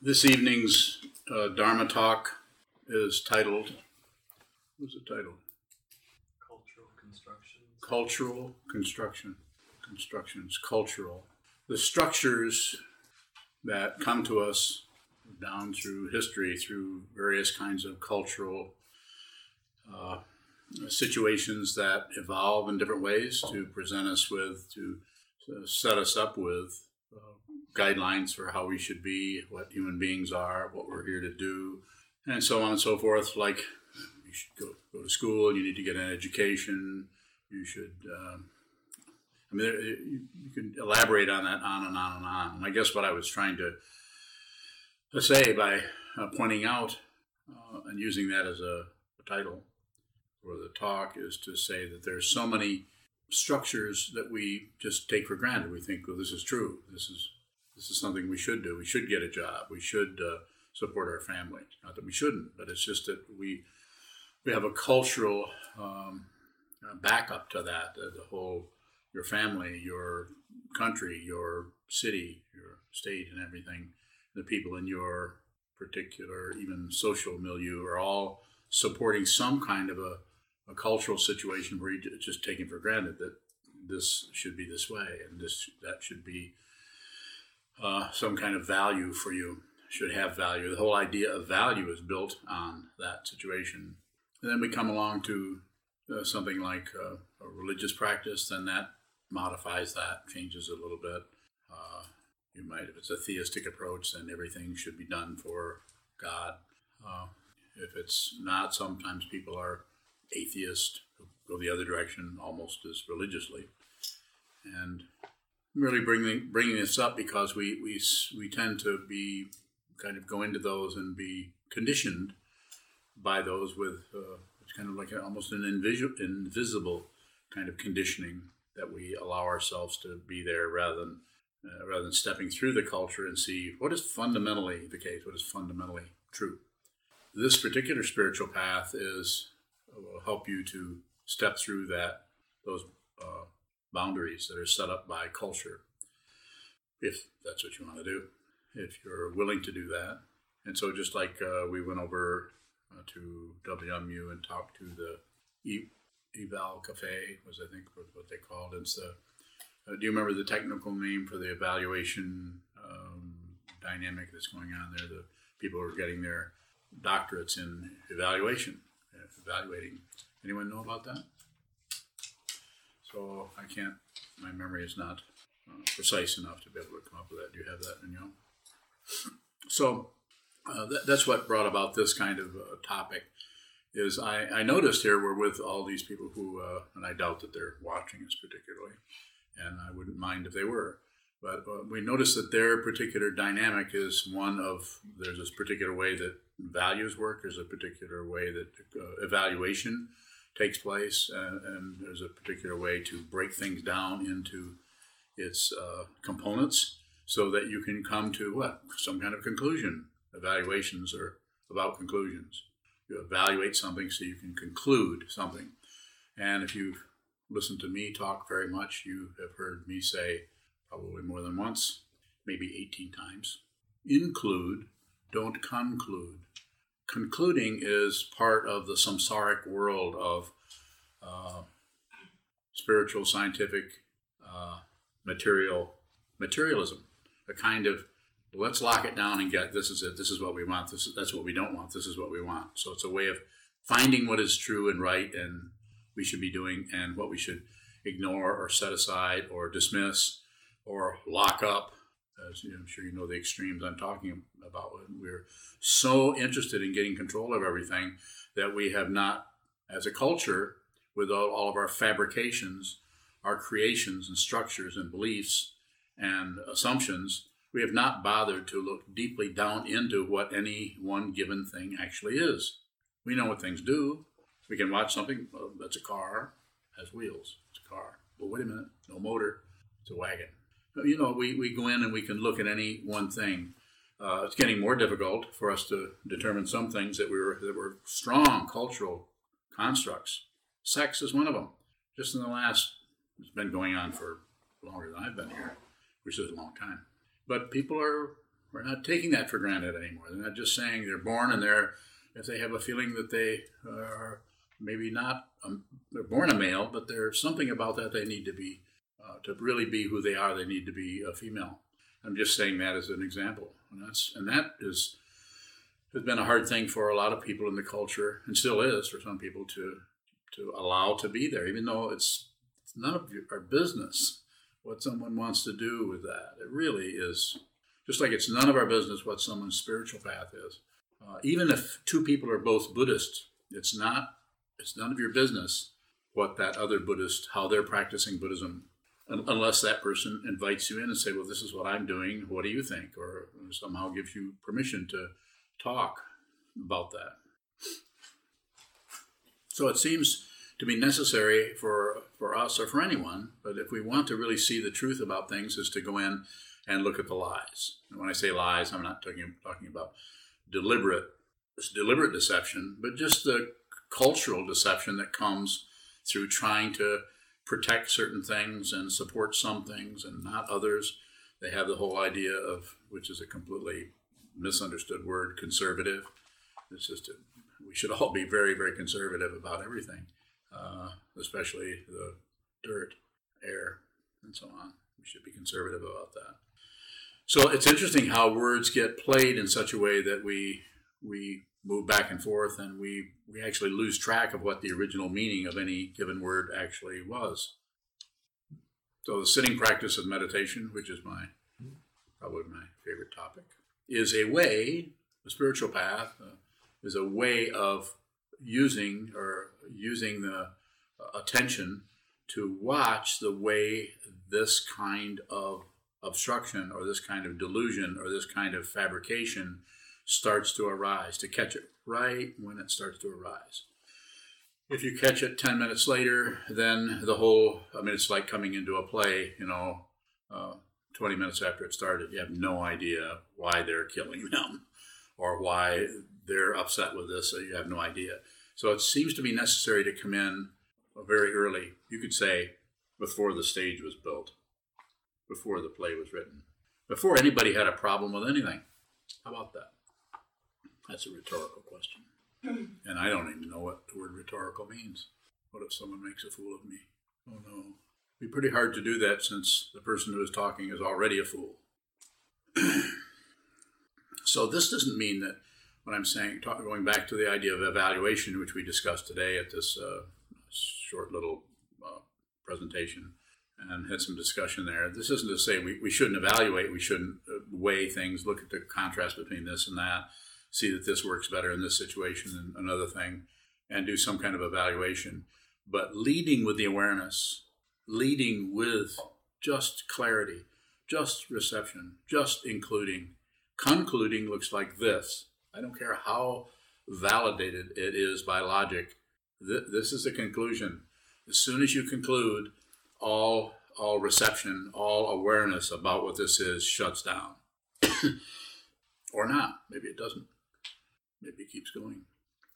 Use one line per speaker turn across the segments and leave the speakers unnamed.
This evening's uh, Dharma talk is titled, what's it titled?
Cultural construction.
Cultural construction. Constructions, cultural. The structures that come to us down through history, through various kinds of cultural uh, situations that evolve in different ways to present us with, to uh, set us up with uh, guidelines for how we should be, what human beings are, what we're here to do, and so on and so forth. Like you should go, go to school, you need to get an education, you should. Um, I mean, there, you, you can elaborate on that on and on and on. And I guess what I was trying to, to say by uh, pointing out uh, and using that as a, a title for the talk is to say that there's so many structures that we just take for granted. We think, well, this is true. This is this is something we should do. We should get a job. We should uh, support our family. Not that we shouldn't, but it's just that we we have a cultural um, uh, backup to that. Uh, the whole your family, your country, your city, your state, and everything. The people in your particular, even social milieu, are all supporting some kind of a, a cultural situation where you're just taking for granted that this should be this way and this that should be uh, some kind of value for you, should have value. The whole idea of value is built on that situation. And then we come along to uh, something like uh, a religious practice, then that modifies that, changes a little bit. Uh, you might, if it's a theistic approach, then everything should be done for God. Uh, if it's not, sometimes people are atheist, go the other direction almost as religiously. And really bringing bringing this up because we, we we tend to be kind of go into those and be conditioned by those with uh, it's kind of like a, almost an invisible invisible kind of conditioning that we allow ourselves to be there rather than uh, rather than stepping through the culture and see what is fundamentally the case, what is fundamentally true. This particular spiritual path is will help you to step through that those uh, boundaries that are set up by culture, if that's what you want to do, if you're willing to do that. And so, just like uh, we went over uh, to WMU and talked to the e- Eval Cafe, was I think what they called. The uh, do you remember the technical name for the evaluation um, dynamic that's going on there? The people are getting their doctorates in evaluation, evaluating. Anyone know about that? So I can't, my memory is not uh, precise enough to be able to come up with that. Do you have that in your So uh, that, that's what brought about this kind of uh, topic. Is I, I noticed here we're with all these people who, uh, and I doubt that they're watching us particularly, and I wouldn't mind if they were. But uh, we noticed that their particular dynamic is one of there's this particular way that values work, there's a particular way that uh, evaluation takes place, and, and, there's a particular way to break things down into its uh, components so that you can come to what? Some kind of conclusion. Evaluations are about conclusions. You evaluate something so you can conclude something. And if you've listened to me talk very much, you have heard me say probably more than once, maybe 18 times include, don't conclude concluding is part of the samsaric world of uh, spiritual, scientific, uh, material materialism. A kind of let's lock it down and get this is it. This is what we want. This is, that's what we don't want. This is what we want. So it's a way of finding what is true and right, and we should be doing, and what we should ignore or set aside or dismiss or lock up as I'm sure you know the extremes I'm talking about. We're so interested in getting control of everything that we have not, as a culture, with all, of our fabrications, our creations and structures and beliefs and assumptions, we have not bothered to look deeply down into what any one given thing actually is. We know what things do. We can watch something well, that's a car, has wheels, it's a car. Well, wait a minute, no motor, it's a wagon you know, we, we go in and we can look at any one thing. Uh, it's getting more difficult for us to determine some things that we were that were strong cultural constructs. Sex is one of them. Just in the last, it's been going on for longer than I've been here, which is a long time. But people are We're not taking that for granted anymore. They're not just saying they're born and they're, if they have a feeling that they are maybe not, um, they're born a male, but there's something about that they need to be, uh, to really be who they are, they need to be a female. I'm just saying that as an example. And that's, and that is, has been a hard thing for a lot of people in the culture and still is for some people to, to allow to be there, even though it's, it's none of our business what someone wants to do with that. It really is just like it's none of our business what someone's spiritual path is. Uh, even if two people are both Buddhist, it's not it's none of your business what that other Buddhist how they're practicing Buddhism, unless that person invites you in and say, "Well, this is what I'm doing. What do you think?" or somehow gives you permission to talk about that. So it seems to be necessary for for us or for anyone, but if we want to really see the truth about things, is to go in and look at the lies. And when I say lies, I'm not talking talking about deliberate deliberate deception, but just the cultural deception that comes through trying to protect certain things and support some things and not others. They have the whole idea of, which is a completely misunderstood word, conservative. It's just a, we should all be very, very conservative about everything, uh, especially the dirt, air, and so on. We should be conservative about that. So it's interesting how words get played in such a way that we we move back and forth, and we we actually lose track of what the original meaning of any given word actually was. So the sitting practice of meditation, which is my probably my favorite topic, is a way, a spiritual path, uh, is a way of using or using the uh, attention to watch the way this kind of obstruction or this kind of delusion or this kind of fabrication starts to arise, to catch it right when it starts to arise. If you catch it 10 minutes later, then the whole, I mean, it's like coming into a play, you know, uh, 20 minutes after it started. You have no idea why they're killing them or why they're upset with this, so you have no idea. So it seems to be necessary to come in very early. You could say before the stage was built before the play was written, before anybody had a problem with anything. How about that? That's a rhetorical question. And I don't even know what the word rhetorical means. What if someone makes a fool of me? Oh no. It'd be pretty hard to do that since the person who is talking is already a fool. so this doesn't mean that when I'm saying, talk, going back to the idea of evaluation, which we discussed today at this uh, short little uh, presentation, and had some discussion there. This isn't to say we, we shouldn't evaluate, we shouldn't uh, weigh things, look at the contrast between this and that, see that this works better in this situation than another thing, and do some kind of evaluation. But leading with the awareness, leading with just clarity, just reception, just including. Concluding looks like this. I don't care how validated it is by logic. This is a conclusion. As soon as you conclude, all all reception, all awareness about what this is shuts down. or not. Maybe it doesn't. Maybe it keeps going.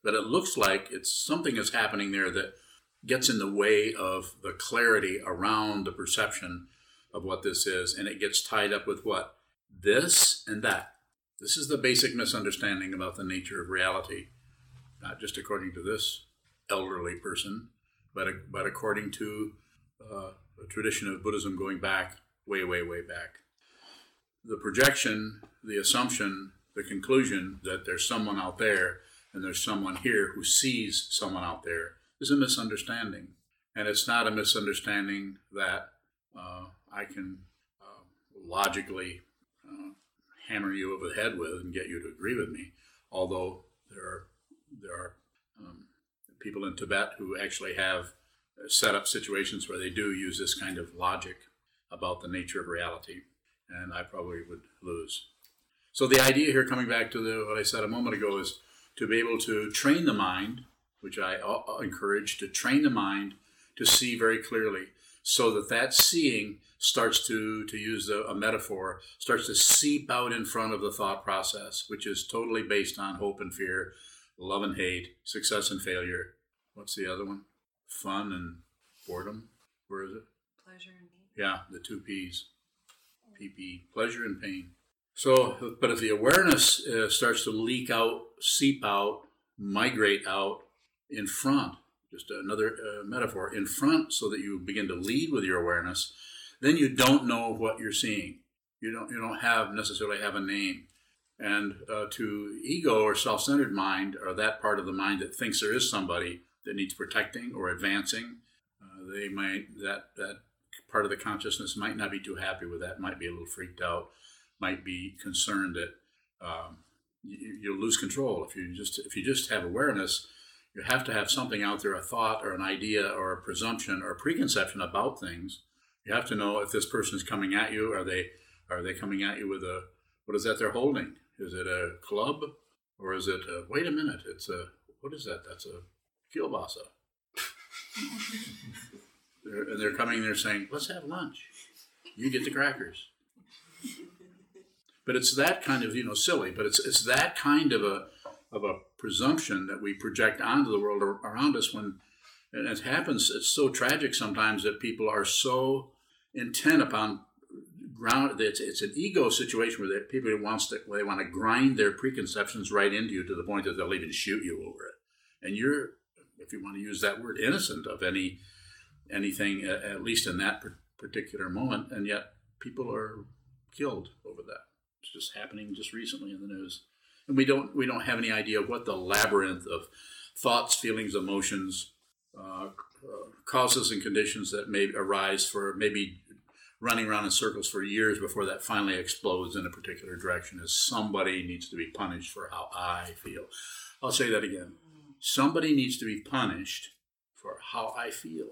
But it looks like it's something is happening there that gets in the way of the clarity around the perception of what this is, and it gets tied up with what? This and that. This is the basic misunderstanding about the nature of reality, not just according to this elderly person, but, but according to uh, a tradition of Buddhism going back way, way, way back. The projection, the assumption, the conclusion that there's someone out there and there's someone here who sees someone out there is a misunderstanding. And it's not a misunderstanding that uh, I can uh, logically uh, hammer you over the head with and get you to agree with me. Although there are there are um, people in Tibet who actually have set up situations where they do use this kind of logic about the nature of reality, and I probably would lose. So the idea here, coming back to the, what I said a moment ago, is to be able to train the mind, which I uh, uh, encourage to train the mind to see very clearly, so that that seeing starts to, to use a, a metaphor, starts to seep out in front of the thought process, which is totally based on hope and fear, love and hate, success and failure. What's the other one? fun and boredom. Where is it?
Pleasure and pain.
Yeah, the two P's. PP, pleasure and pain. So, but if the awareness uh, starts to leak out, seep out, migrate out in front, just another uh, metaphor, in front, so that you begin to lead with your awareness, then you don't know what you're seeing. You don't you don't have necessarily have a name. And uh, to ego or self-centered mind, or that part of the mind that thinks there is somebody that needs protecting or advancing, uh, they might that that part of the consciousness might not be too happy with that. Might be a little freaked out. Might be concerned that um, you, you'll lose control if you just if you just have awareness. You have to have something out there, a thought or an idea or a presumption or a preconception about things. You have to know if this person is coming at you. Are they are they coming at you with a what is that they're holding? Is it a club or is it? A, wait a minute, it's a what is that? That's a kielbasa. they're, and they're coming. They're saying, "Let's have lunch. You get the crackers." But it's that kind of you know silly. But it's it's that kind of a of a presumption that we project onto the world around us when and it happens. It's so tragic sometimes that people are so intent upon ground. It's, it's an ego situation where people wants to they want to grind their preconceptions right into you to the point that they'll even shoot you over it. And you're, if you want to use that word, innocent of any anything, at least in that particular moment. And yet people are killed over that. Just happening just recently in the news, and we don't we don't have any idea what the labyrinth of thoughts, feelings, emotions, uh, causes and conditions that may arise for maybe running around in circles for years before that finally explodes in a particular direction is somebody needs to be punished for how I feel. I'll say that again. Somebody needs to be punished for how I feel.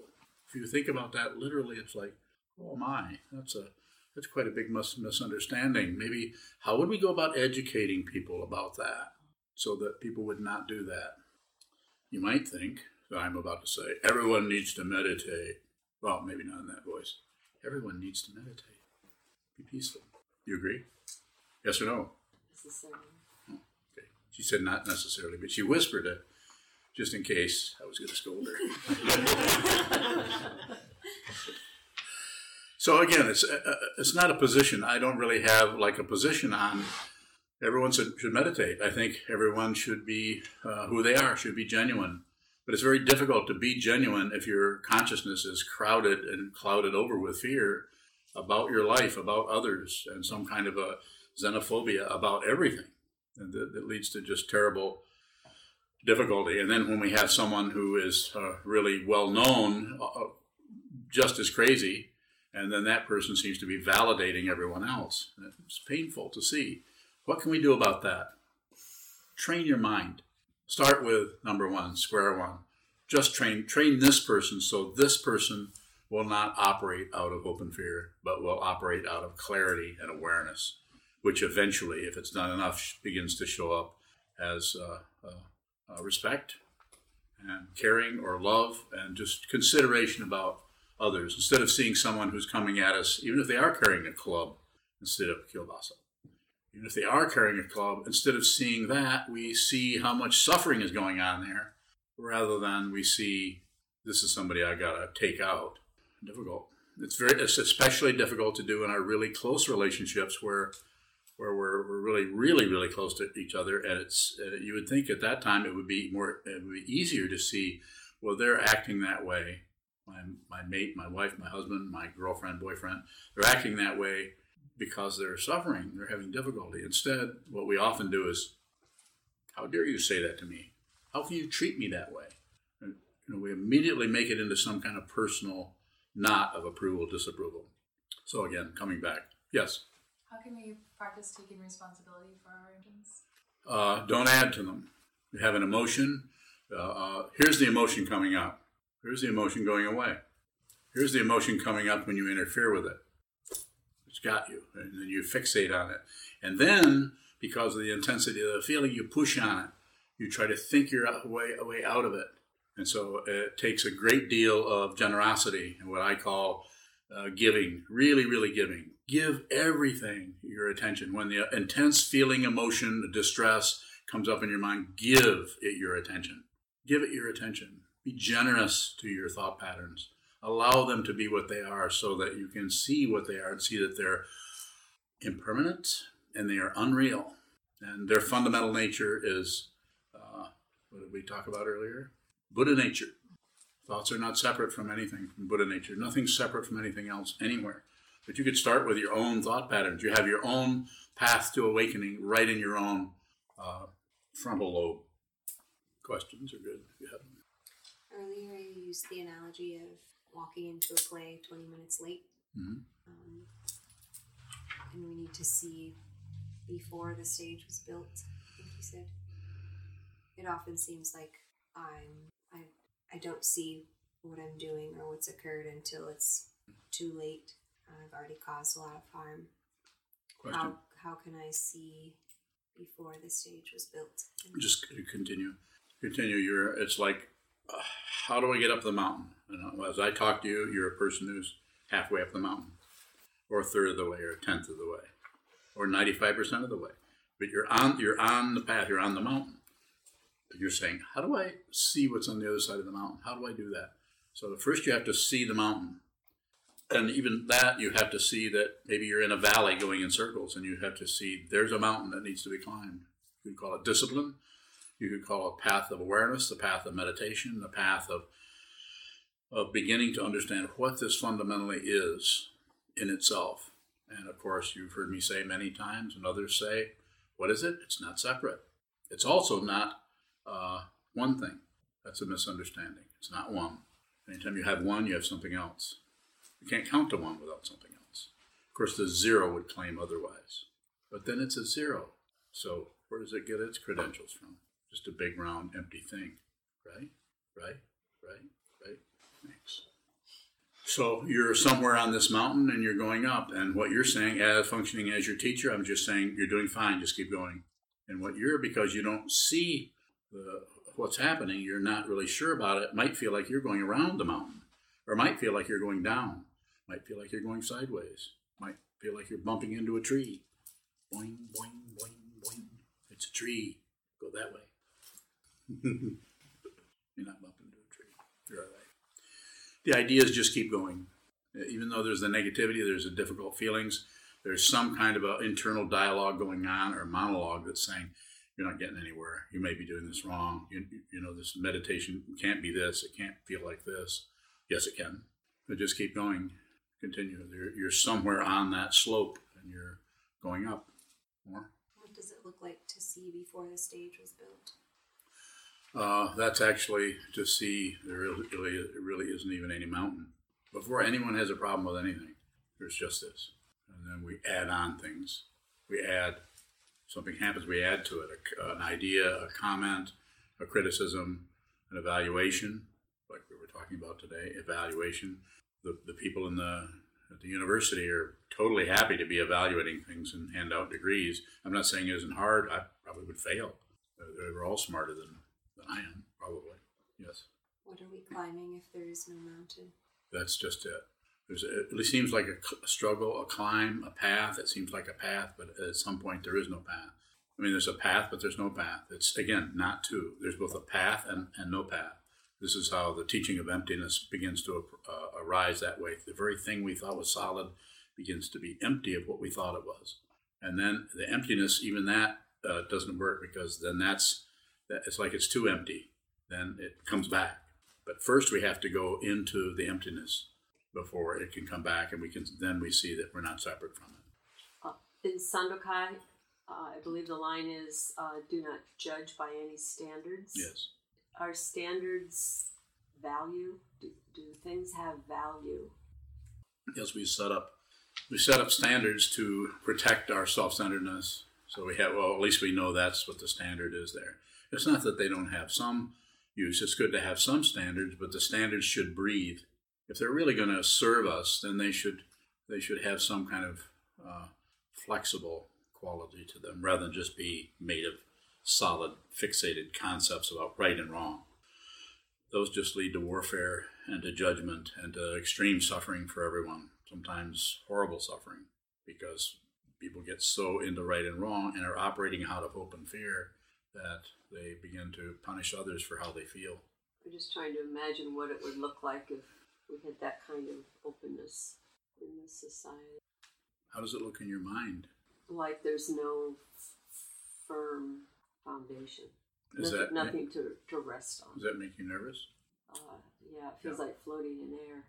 If you think about that literally, it's like, oh my, that's a that's quite a big mis- misunderstanding. Maybe how would we go about educating people about that so that people would not do that? You might think that I'm about to say everyone needs to meditate. Well, maybe not in that voice. Everyone needs to meditate. Be peaceful. You agree? Yes or no? Oh, okay. She said not necessarily, but she whispered it just in case I was going to scold her. so again, it's uh, uh, it's not a position. I don't really have like a position on. Everyone should, should meditate. I think everyone should be uh, who they are. Should be genuine. But it's very difficult to be genuine if your consciousness is crowded and clouded over with fear about your life, about others, and some kind of a xenophobia about everything. And that, that leads to just terrible difficulty. And then when we have someone who is uh, really well known, uh, uh just as crazy, and then that person seems to be validating everyone else. It's painful to see. What can we do about that? Train your mind. Start with number one, square one. Just train train this person so this person will not operate out of open fear, but will operate out of clarity and awareness, which eventually, if it's not enough, begins to show up as uh, uh, uh, respect and caring or love and just consideration about others instead of seeing someone who's coming at us, even if they are carrying a club instead of a kielbasa. Even if they are carrying a club, instead of seeing that, we see how much suffering is going on there, rather than we see this is somebody I gotta take out. Difficult. It's very, it's especially difficult to do in our really close relationships where, where we're, we're really, really, really close to each other. And it's, you would think at that time it would be more, it would be easier to see, well, they're acting that way. My, my mate, my wife, my husband, my girlfriend, boyfriend, they're acting that way because they're suffering, they're having difficulty. Instead, what we often do is, How dare you say that to me? How can you treat me that way? And, you know, we immediately make it into some kind of personal knot of approval, disapproval. So, again, coming back. Yes?
How can we practice taking responsibility for our emotions?
Uh, don't add to them. You have an emotion. Uh, uh, here's the emotion coming up. Here's the emotion going away. Here's the emotion coming up when you interfere with it It's got you, and then you fixate on it. And then, because of the intensity of the feeling, you push on it. You try to think your way, way out of it. And so it takes a great deal of generosity and what I call uh, giving, really, really giving. Give everything your attention. When the intense feeling, emotion, distress comes up in your mind, give it your attention. Give it your attention. Be generous to your thought patterns allow them to be what they are so that you can see what they are and see that they're impermanent, and they are unreal. And their fundamental nature is uh, what did we talk about earlier? Buddha nature. Thoughts are not separate from anything from Buddha nature. Nothing's separate from anything else anywhere. But you could start with your own thought patterns. You have your own path to awakening right in your own uh, frontal lobe. Questions are good if you have them.
Earlier, you used the analogy of walking into a play 20 minutes late.
Mhm.
Um, and we need to see before the stage was built, I think you said. It often seems like I'm, I, I don't see what I'm doing or what's occurred until it's too late. I've already caused a lot of harm.
Question.
How, how can I see before the stage was built?
Just continue. Continue. You're. It's like, how do I get up the mountain? As I talk to you, you're a person who's halfway up the mountain, or a third of the way, or a tenth of the way, or ninety-five percent of the way. But you're on. You're on the path. You're on the mountain. You're saying, how do I see what's on the other side of the mountain? How do I do that? So first, you have to see the mountain, and even that, you have to see that maybe you're in a valley going in circles, and you have to see there's a mountain that needs to be climbed. You could call it discipline. You could call it path of awareness, the path of meditation, the path of of beginning to understand what this fundamentally is in itself. And of course, you've heard me say many times, and others say, what is it? It's not separate. It's also not uh, one thing. That's a misunderstanding. It's not one. Anytime you have one, you have something else. You can't count to one without something else. Of course, the zero would claim otherwise. But then it's a zero. So where does it get its credentials from? Just a big, round, empty thing. Right? Right? Right? Right? Thanks. So you're somewhere on this mountain and you're going up. And what you're saying, as functioning as your teacher, I'm just saying you're doing fine. Just keep going. And what you're, because you don't see the, what's happening, you're not really sure about it. Might feel like you're going around the mountain, or might feel like you're going down. Might feel like you're going sideways. Might feel like you're bumping into a tree. Boing, boing, boing, boing. It's a tree. Go that way. you're not bumping into a tree. You're all right. The idea is just keep going. Even though there's the negativity, there's the difficult feelings, there's some kind of an internal dialogue going on or monologue that's saying, you're not getting anywhere. You may be doing this wrong. You, you know, this meditation can't be this. It can't feel like this. Yes, it can. But just keep going. Continue. You're, you're somewhere on that slope and you're going up more.
what does it look like to see before the stage was built?
Uh, that's actually to see there really, really, isn't even any mountain. Before anyone has a problem with anything, there's just this. And then we add on things. We add, something happens, we add to it a, an idea, a comment, a criticism, an evaluation, like we were talking about today, evaluation. The, the people in the, at the university are totally happy to be evaluating things and hand out degrees. I'm not saying it isn't hard, I probably would fail. They were all smarter than than I am, probably. Yes,
What are we climbing if there is no mountain?
that's just it. There's a, it seems like a, struggle, a climb, a path. It seems like a path, but at some point there is no path. I mean, there's a path, but there's no path. It's again not two. There's both a path and, and no path. This is how the teaching of emptiness begins to uh, arise that way. The very thing we thought was solid begins to be empty of what we thought it was, and then the emptiness, even that uh, doesn't work because then that's that it's like it's too empty. Then it comes back. But first, we have to go into the emptiness before it can come back, and we can then we see that we're not separate from it.
Uh, in Sandokai, uh, I believe the line is uh, do not judge by any standards.
Yes.
Are standards value? Do, do things have value?
Yes, we set up we set up standards to protect our self-centeredness. So we have well, at least we know that's what the standard is there. It's not that they don't have some use. It's good to have some standards, but the standards should breathe. If they're really going to serve us, then they should they should have some kind of uh, flexible quality to them, rather than just be made of solid, fixated concepts about right and wrong. Those just lead to warfare and to judgment and to extreme suffering for everyone. Sometimes horrible suffering because people get so into right and wrong and are operating out of hope and fear that they begin to punish others for how they feel.
I'm just trying to imagine what it would look like if we had that kind of openness in this society.
How does it look in your mind?
like there's no f- firm foundation.
Is
nothing,
that
nothing to, to rest on.
Does that make you nervous?
Uh, yeah, it feels
Yeah.
like floating in air.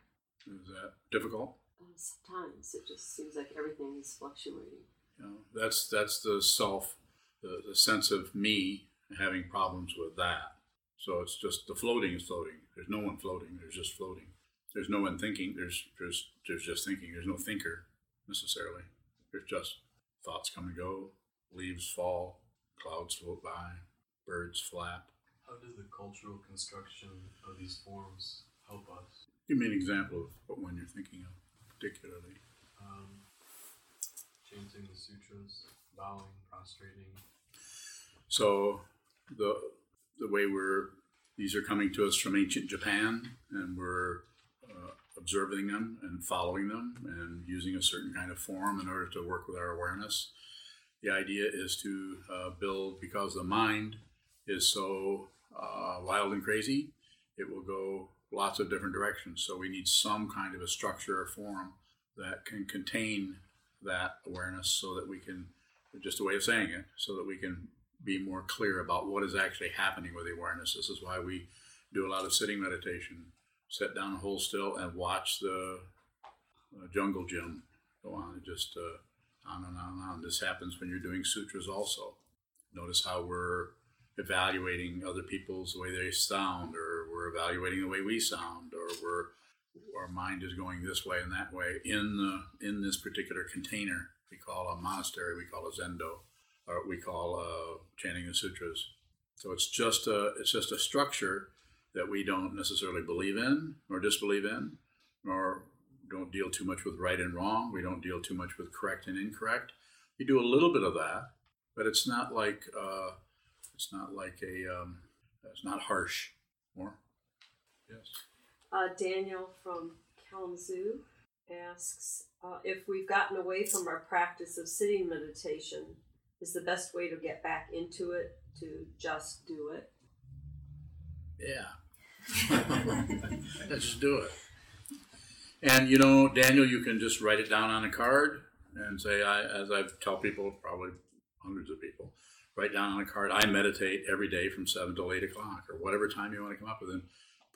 Is that difficult?
Uh, sometimes it just seems like everything is fluctuating.
You know, that's that's the self, the, the sense of me having problems with that. So it's just the floating is floating. There's no one floating. There's just floating. There's no one thinking. There's there's there's just thinking. There's no thinker necessarily. There's just thoughts come and go. Leaves fall. Clouds float by. Birds flap.
How does the cultural construction of these forms help us?
Give me an example of what one you're thinking of, particularly.
Um, chanting the sutras, bowing, prostrating.
So the the way we're these are coming to us from ancient Japan, and we're uh, observing them and following them and using a certain kind of form in order to work with our awareness. The idea is to uh, build because the mind is so uh, wild and crazy, it will go lots of different directions. So we need some kind of a structure or form that can contain that awareness, so that we can just a way of saying it, so that we can be more clear about what is actually happening with the awareness. This is why we do a lot of sitting meditation. Sit down, hold still, and watch the uh, jungle gym go on. and just uh, on and on and on. This happens when you're doing sutras also. Notice how we're evaluating other people's the way they sound, or we're evaluating the way we sound, or we're our mind is going this way and that way in the in this particular container we call a monastery, we call a zendo or we call uh, chanting the sutras. So it's just a it's just a structure that we don't necessarily believe in or disbelieve in, nor don't deal too much with right and wrong. We don't deal too much with correct and incorrect. You do a little bit of that, but it's not like uh, it's not like a um, it's not harsh. More, yes.
Uh, Daniel from Kalamazoo asks uh, if we've gotten away from our practice of sitting meditation, is the best way to get back into it to just do it?
Yeah. Let's just do it. And you know, Daniel, you can just write it down on a card and say, I, as I tell people, probably hundreds of people, write down on a card, I meditate every day from 7 till 8 o'clock or whatever time you want to come up with. And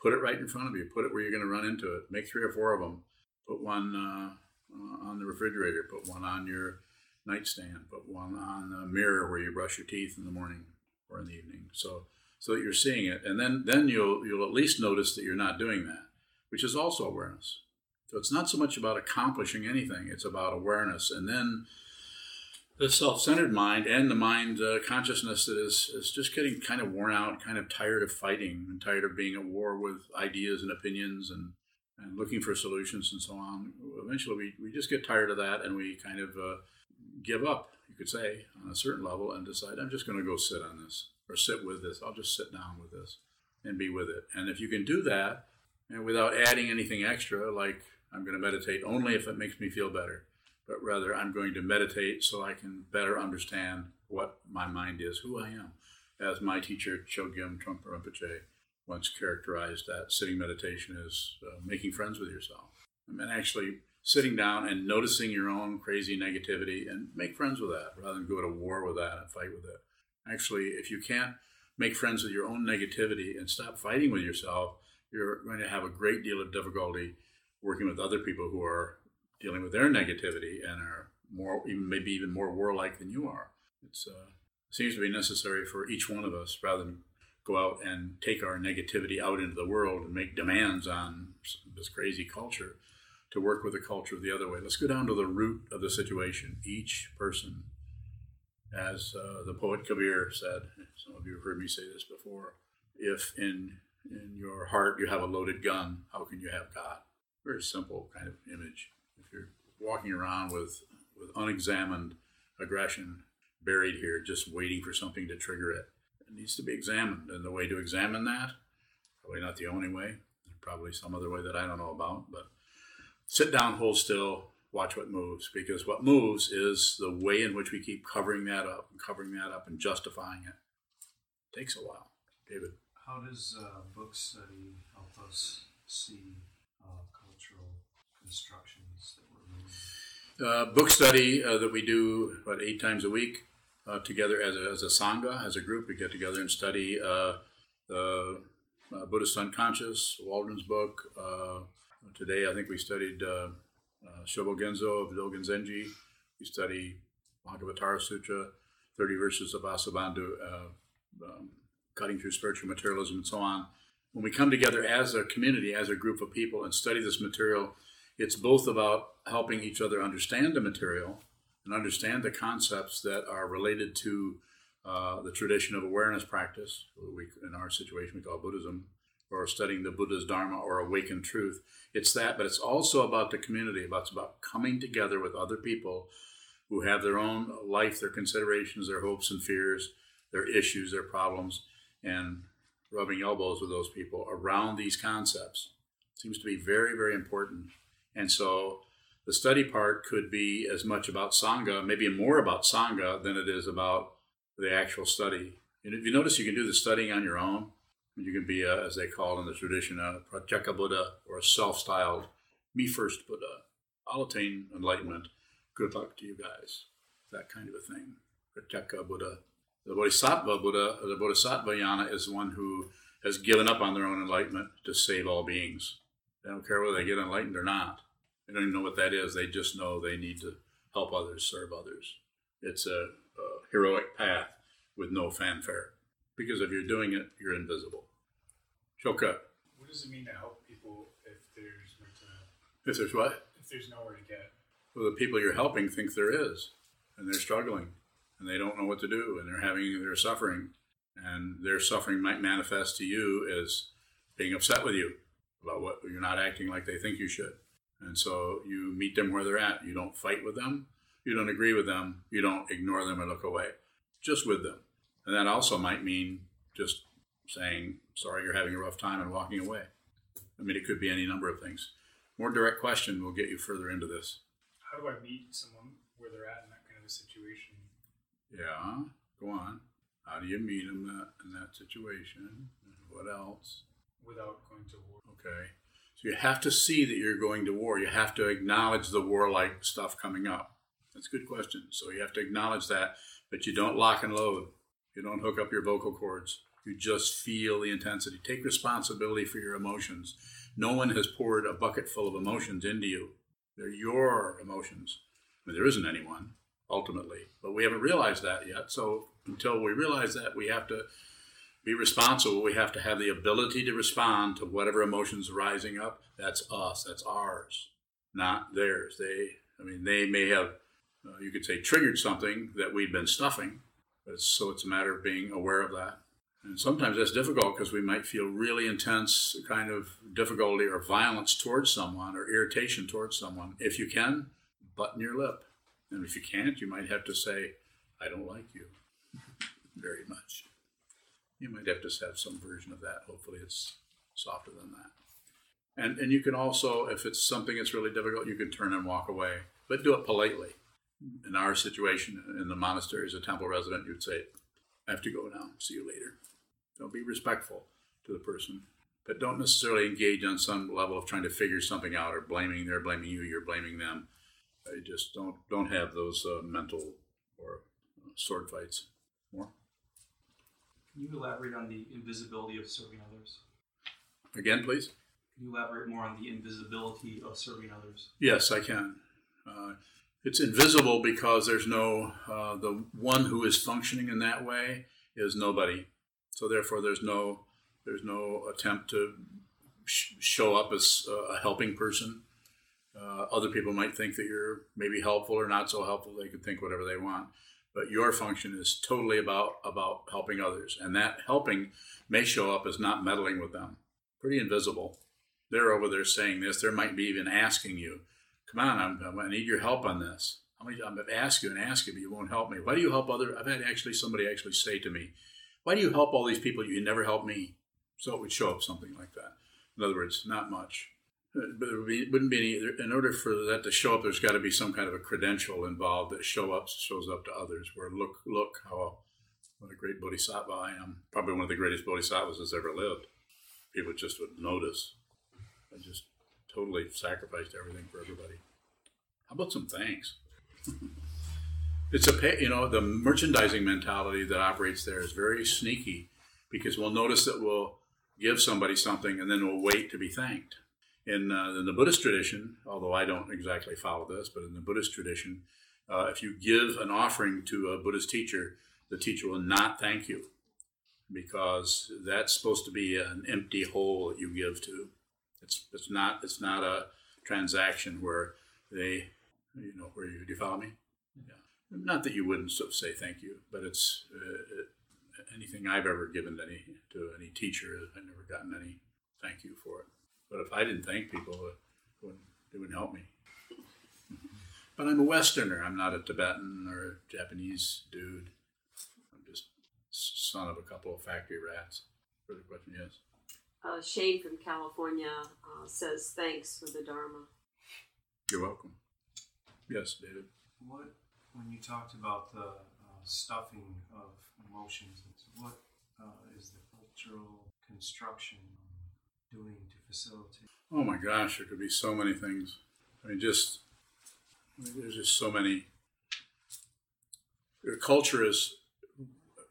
put it right in front of you. Put it where you're going to run into it. Make three or four of them. Put one uh, on the refrigerator. Put one on your nightstand. but one on the mirror where you brush your teeth in the morning or in the evening. So so that you're seeing it, and then then you'll you'll at least notice that you're not doing that, which is also awareness. So it's not so much about accomplishing anything; it's about awareness, and then the self-centered mind and the mind uh, consciousness that is is just getting kind of worn out, kind of tired of fighting, and tired of being at war with ideas and opinions and and looking for solutions and so on. Eventually, we, we just get tired of that, and we kind of uh, give up, you could say, on a certain level, and decide I'm just going to go sit on this or sit with this. I'll just sit down with this and be with it. And if you can do that, and without adding anything extra, like I'm going to meditate only if it makes me feel better, but rather I'm going to meditate so I can better understand what my mind is, who I am. As my teacher, Chogyam Trungpa Rinpoche, once characterized that sitting meditation as uh, making friends with yourself. And actually sitting down and noticing your own crazy negativity and make friends with that rather than go to war with that and fight with it. Actually, if you can't make friends with your own negativity and stop fighting with yourself, you're going to have a great deal of difficulty working with other people who are dealing with their negativity and are more, even maybe even more warlike than you are. It uh, seems to be necessary for each one of us rather than go out and take our negativity out into the world and make demands on this crazy culture to work with the culture the other way. Let's go down to the root of the situation. Each person as uh, the poet Kabir said, some of you have heard me say this before, if in, in your heart you have a loaded gun, how can you have God? Very simple kind of image. If you're walking around with, with unexamined aggression buried here, just waiting for something to trigger it, it needs to be examined. And the way to examine that, probably not the only way, probably some other way that I don't know about, but sit down, hold still, watch what moves because what moves is the way in which we keep covering that up and covering that up and justifying it. it takes a while. David.
How does uh, book study help us see uh, cultural constructions that we're moving?
uh, book study uh, that we do about eight times a week uh, together as a, as a sangha, as a group. We get together and study uh, the uh, Buddhist Unconscious, Waldron's book. Today, I think we studied uh, uh, Shobo Genzo of Dogen Zenji. We study Lankavatara Sutra, 30 verses of Vasubandhu, uh, um, cutting through spiritual materialism, and so on. When we come together as a community, as a group of people, and study this material, it's both about helping each other understand the material and understand the concepts that are related to uh, the tradition of awareness practice, we, in our situation we call Buddhism, or studying the Buddha's Dharma or awakened truth. It's that, but it's also about the community. It's about coming together with other people who have their own life, their considerations, their hopes and fears, their issues, their problems, and rubbing elbows with those people around these concepts. seems to be very, very important. And so the study part could be as much about Sangha, maybe more about Sangha than it is about the actual study. And if you notice, you can do the studying on your own. You can be, a, as they call in the tradition, a Pratyeka Buddha or a self styled me first Buddha. I'll attain enlightenment. Good luck to you guys. That kind of a thing. Pratyeka Buddha. The Bodhisattva Buddha, the Bodhisattva Yana, is one who has given up on their own enlightenment to save all beings. They don't care whether they get enlightened or not. They don't even know what that is. They just know they need to help others, serve others. It's a, a heroic path with no fanfare. Because if you're doing it, you're invisible. Shoka.
What does it mean to help people if there's no
If there's what?
if there's nowhere to get?
Well, the people you're helping think there is, and they're struggling, and they don't know what to do, and they're having, they're suffering, and their suffering might manifest to you as being upset with you about what you're not acting like they think you should. And so you meet them where they're at. You don't fight with them. You don't agree with them. You don't ignore them or look away. Just with them. And that also might mean just saying, sorry, you're having a rough time and walking away. I mean, it could be any number of things. More direct question will get you further into this.
How do I meet someone where they're at in that kind of a situation?
Yeah, go on. How do you meet them in that situation? What else?
without going to war?
Okay. So you have to see that you're going to war. You have to acknowledge the warlike stuff coming up. That's a good question. So you have to acknowledge that, but you don't lock and load. You don't hook up your vocal cords. You just feel the intensity. Take responsibility for your emotions. No one has poured a bucket full of emotions into you. They're your emotions. I mean, there isn't anyone, ultimately. But we haven't realized that yet. So until we realize that, we have to be responsible. We have to have the ability to respond to whatever emotions are rising up. That's us. That's ours, not theirs. They, I mean, they may have, uh, you could say, triggered something that we've been stuffing. But it's, so it's a matter of being aware of that. And sometimes that's difficult because we might feel really intense kind of difficulty or violence towards someone or irritation towards someone. If you can, button your lip. And if you can't, you might have to say, I don't like you very much. You might have to have some version of that. Hopefully, it's softer than that. And, and you can also, if it's something that's really difficult, you can turn and walk away, but do it politely. In our situation, in the monastery as a temple resident, you'd say, I have to go now. See you later. Don't be respectful to the person, but don't necessarily engage on some level of trying to figure something out or blaming. They're blaming you. You're blaming them. I just don't don't have those uh, mental or uh, sword fights. More
Can you elaborate on the invisibility of serving others?
again, please.
Can you elaborate more on the invisibility of serving others?
Yes, I can. Uh, it's invisible because there's no uh, the one who is functioning in that way is nobody. So therefore, there's no there's no attempt to sh- show up as a helping person. Uh, other people might think that you're maybe helpful or not so helpful. They could think whatever they want, but your function is totally about about helping others, and that helping may show up as not meddling with them. Pretty invisible. They're over there saying this. They might be even asking you, "Come on, I'm, I need your help on this." How many? I'm ask you and ask you, but you won't help me. Why do you help other? I've had actually somebody actually say to me, "Why do you help all these people? You never help me." So it would show up something like that. In other words, not much. Uh, But it wouldn't be any, in order for that to show up. There's got to be some kind of a credential involved that show up shows up to others. Where look, look how what a great bodhisattva I am. Probably one of the greatest bodhisattvas that's ever lived. People just would notice. I just totally sacrificed everything for everybody. How about some thanks? it's a you know the merchandising mentality that operates there is very sneaky because we'll notice that we'll give somebody something and then we'll wait to be thanked. In, uh, in the Buddhist tradition, although I don't exactly follow this, but in the Buddhist tradition, uh, if you give an offering to a Buddhist teacher, the teacher will not thank you because that's supposed to be an empty hole that you give to. It's it's not it's not a transaction where they you know where you do you follow me? Yeah. Not that you wouldn't sort of say thank you, but it's uh, anything I've ever given to any to any teacher, I've never gotten any thank you for it. But if I didn't thank people, it wouldn't, it wouldn't help me. but I'm a Westerner. I'm not a Tibetan or a Japanese dude. I'm just son of a couple of factory rats. Further question, yes.
Uh, Shane from California uh, says thanks for the Dharma.
You're welcome. Yes, David.
What, when you talked about the uh, stuffing of emotions, what uh, is the cultural construction doing to facilitate?
Oh my gosh, there could be so many things. I mean, just there's just so many. Culture is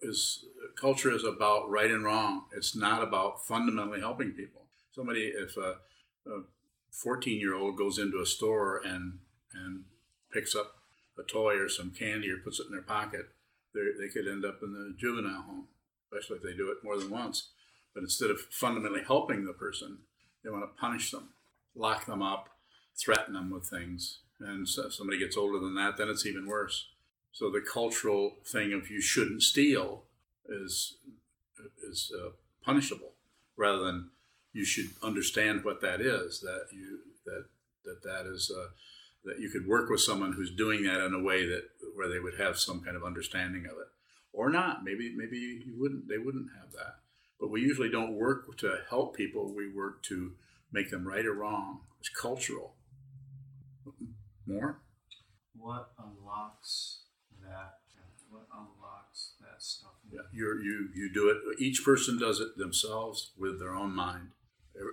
is culture is about right and wrong. It's not about fundamentally helping people. Somebody, if a, a 14 year old goes into a store and and picks up a toy or some candy or puts it in their pocket, they could end up in the juvenile home, especially if they do it more than once. But instead of fundamentally helping the person, they want to punish them, lock them up, threaten them with things. And so if somebody gets older than that, then it's even worse. So the cultural thing of you shouldn't steal is is uh, punishable, rather than you should understand what that is. That you that that that is uh, that you could work with someone who's doing that in a way that where they would have some kind of understanding of it, or not. Maybe maybe you wouldn't. They wouldn't have that. But we usually don't work to help people. We work to make them right or wrong. It's cultural. More.
What unlocks that? What unlocks that stuff?
Yeah, you you you do it. Each person does it themselves with their own mind.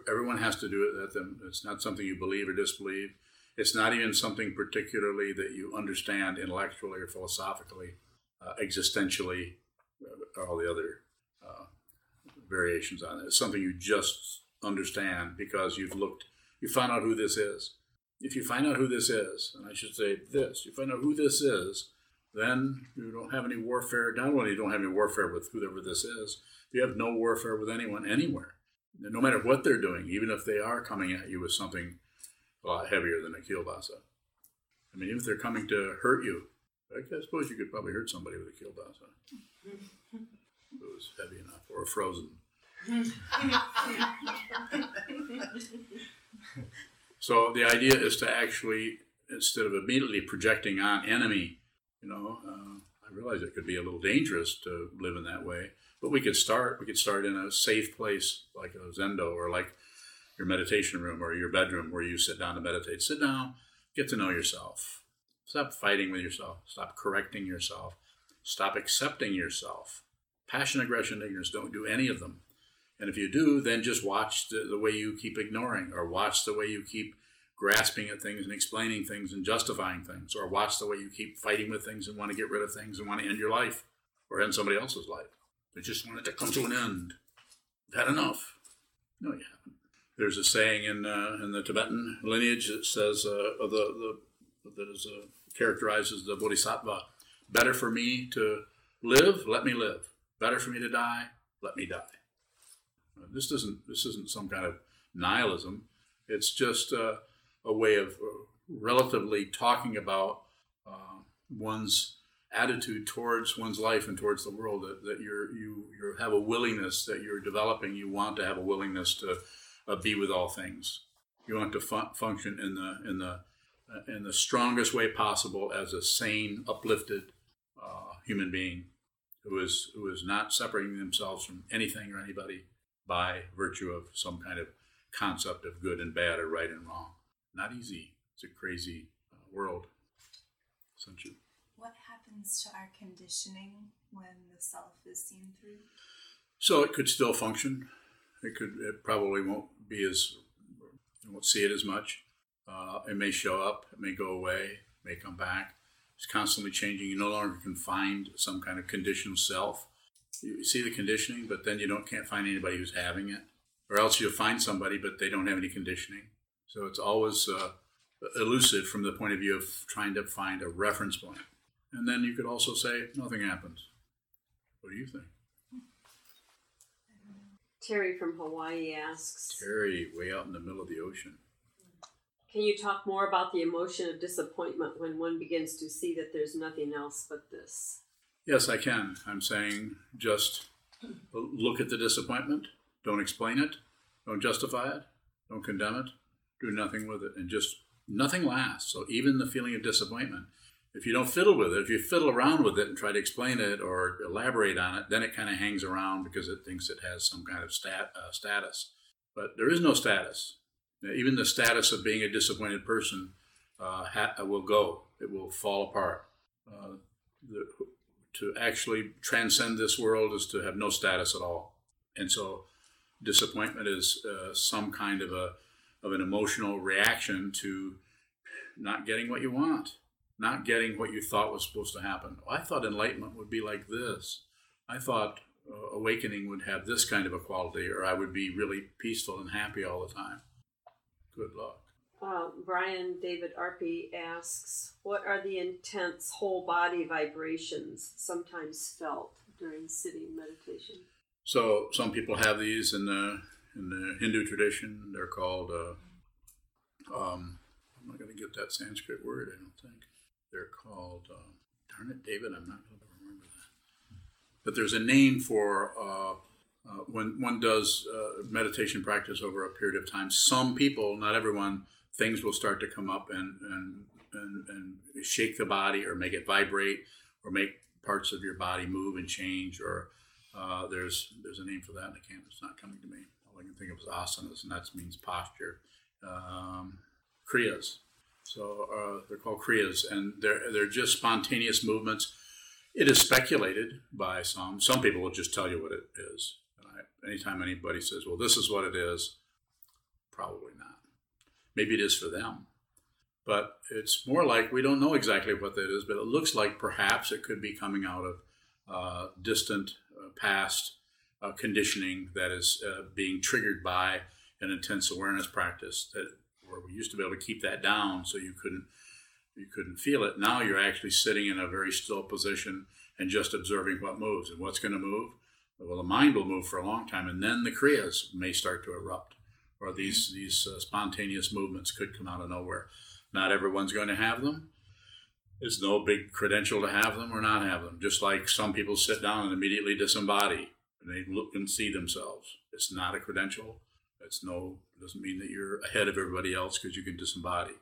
Everyone has to do it. That them. It's not something you believe or disbelieve. It's not even something particularly that you understand intellectually or philosophically, uh, existentially, or all the other uh, variations on it. It's something you just understand because you've looked, you found out who this is. If you find out who this is, and I should say this, you find out who this is, then you don't have any warfare. Not only you don't have any warfare with whoever this is, you have no warfare with anyone anywhere. No matter what they're doing, even if they are coming at you with something a lot heavier than a kielbasa. I mean, even if they're coming to hurt you, I suppose you could probably hurt somebody with a kielbasa. if it was heavy enough or frozen. so the idea is to actually, instead of immediately projecting on enemy, you know, uh, I realize it could be a little dangerous to live in that way, but we could start. We could start in a safe place like a zendo or like your meditation room or your bedroom where you sit down to meditate. Sit down, get to know yourself. Stop fighting with yourself. Stop correcting yourself. Stop accepting yourself. Passion, aggression, ignorance, don't do any of them. And if you do, then just watch the, the way you keep ignoring, or watch the way you keep grasping at things and explaining things and justifying things, or watch the way you keep fighting with things and want to get rid of things and want to end your life or end somebody else's life. You just want it to come to an end. You've had enough. No, you haven't. There's a saying in uh, in the Tibetan lineage that says uh, the, the that is uh, characterizes the bodhisattva. Better for me to live, let me live. Better for me to die, let me die. Uh, this isn't this isn't some kind of nihilism. It's just uh, a way of uh, relatively talking about one's attitude towards one's life and towards the world that, that you're you you have a willingness that you're developing you want to have a willingness to uh, be with all things. You want to fun- function in the in the uh, in the strongest way possible as a sane, uplifted uh, human being who is who is not separating themselves from anything or anybody by virtue of some kind of concept of good and bad or right and wrong. Not easy. It's a crazy uh, world, essentially.
What happens to our conditioning when the self is seen through?
So it could still function it could it probably won't be as you won't see it as much. Uh, it may show up, it may go away, it may come back. It's constantly changing. You no longer can find some kind of conditional self. You see the conditioning, but then you don't can't find anybody who's having it, or else you'll find somebody, but they don't have any conditioning. So it's always uh, elusive from the point of view of trying to find a reference point. And then you could also say nothing happens. What do you think?
Terry from Hawaii asks
Terry, way out in the middle of the ocean.
Can you talk more about the emotion of disappointment when one begins to see that there's nothing else but this?
Yes, I can. I'm saying just look at the disappointment, don't explain it, don't justify it, don't condemn it, do nothing with it, and just nothing lasts. So even the feeling of disappointment, if you don't fiddle with it, if you fiddle around with it and try to explain it or elaborate on it, then it kind of hangs around because it thinks it has some kind of stat, uh, status. But there is no status. Even the status of being a disappointed person uh, ha- will go. It will fall apart. Uh, the, to actually transcend this world is to have no status at all. And so, disappointment is uh, some kind of a of an emotional reaction to not getting what you want, not getting what you thought was supposed to happen. I thought enlightenment would be like this. I thought uh, awakening would have this kind of a quality, or I would be really peaceful and happy all the time. Good luck.
Uh, Brian David Arpey asks, What are the intense whole body vibrations sometimes felt during sitting meditation?
So some people have these in the in the Hindu tradition. They're called. Uh, um, I'm not going to get that Sanskrit word. I don't think they're called. Uh, darn it, David! I'm not going to remember that. But there's a name for uh, uh, when one does uh, meditation practice over a period of time. Some people, not everyone, things will start to come up and and and, and shake the body or make it vibrate or make parts of your body move and change or uh, there's there's a name for that, and I can't. It's not coming to me. All I can think of is asanas, and that means posture. Um, kriyas. So uh, they're called kriyas, and they're they're just spontaneous movements. It is speculated by some. Some people will just tell you what it is. And I, anytime anybody says, "Well, this is what it is," probably not. Maybe it is for them, but it's more like we don't know exactly what that is. But it looks like perhaps it could be coming out of uh, distant uh, past uh, conditioning that is uh, being triggered by an intense awareness practice that we used to be able to keep that down so you couldn't you couldn't feel it now you're actually sitting in a very still position and just observing what moves and what's going to move well the mind will move for a long time and then the kriyas may start to erupt or these these uh, spontaneous movements could come out of nowhere not everyone's going to have them it's no big credential to have them or not have them. Just like some people sit down and immediately disembody and they look and see themselves. It's not a credential. It's no doesn't mean that you're ahead of everybody else because you can disembody.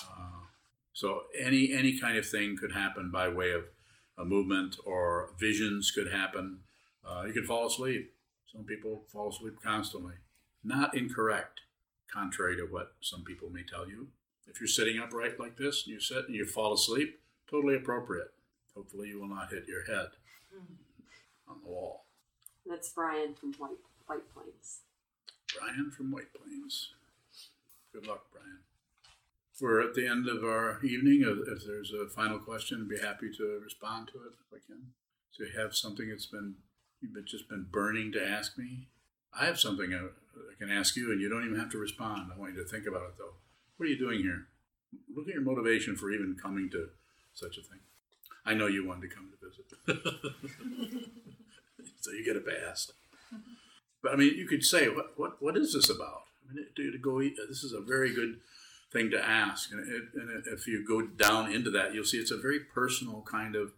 Uh, so any any kind of thing could happen by way of a movement or visions could happen. Uh, you could fall asleep. Some people fall asleep constantly. Not incorrect, contrary to what some people may tell you. If you're sitting upright like this and you sit and you fall asleep, totally appropriate. Hopefully, you will not hit your head on the wall.
That's Brian from White White Plains.
Brian from White Plains. Good luck, Brian. We're at the end of our evening. If there's a final question, I'd be happy to respond to it if I can. So you have something that's been you've just been burning to ask me. I have something I, I can ask you, and you don't even have to respond. I want you to think about it though. What are you doing here? Look at your motivation for even coming to such a thing. I know you wanted to come to visit, so you get a pass. But I mean, you could say, "What what what is this about?" I mean, to, to go. This is a very good thing to ask, and, it, and if you go down into that, you'll see it's a very personal kind of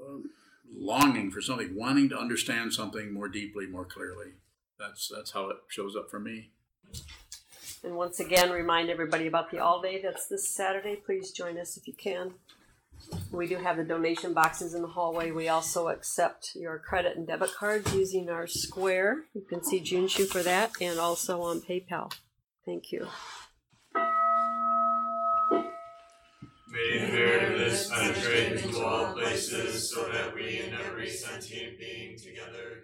um, longing for something, wanting to understand something more deeply, more clearly. That's that's how it shows up for me.
And once again, remind everybody about the all day that's this Saturday. Please join us if you can. We do have the donation boxes in the hallway. We also accept your credit and debit cards using our Square. You can see Junshu for that and also on PayPal. Thank you.
May penetrate into all places so that we and every sentient being together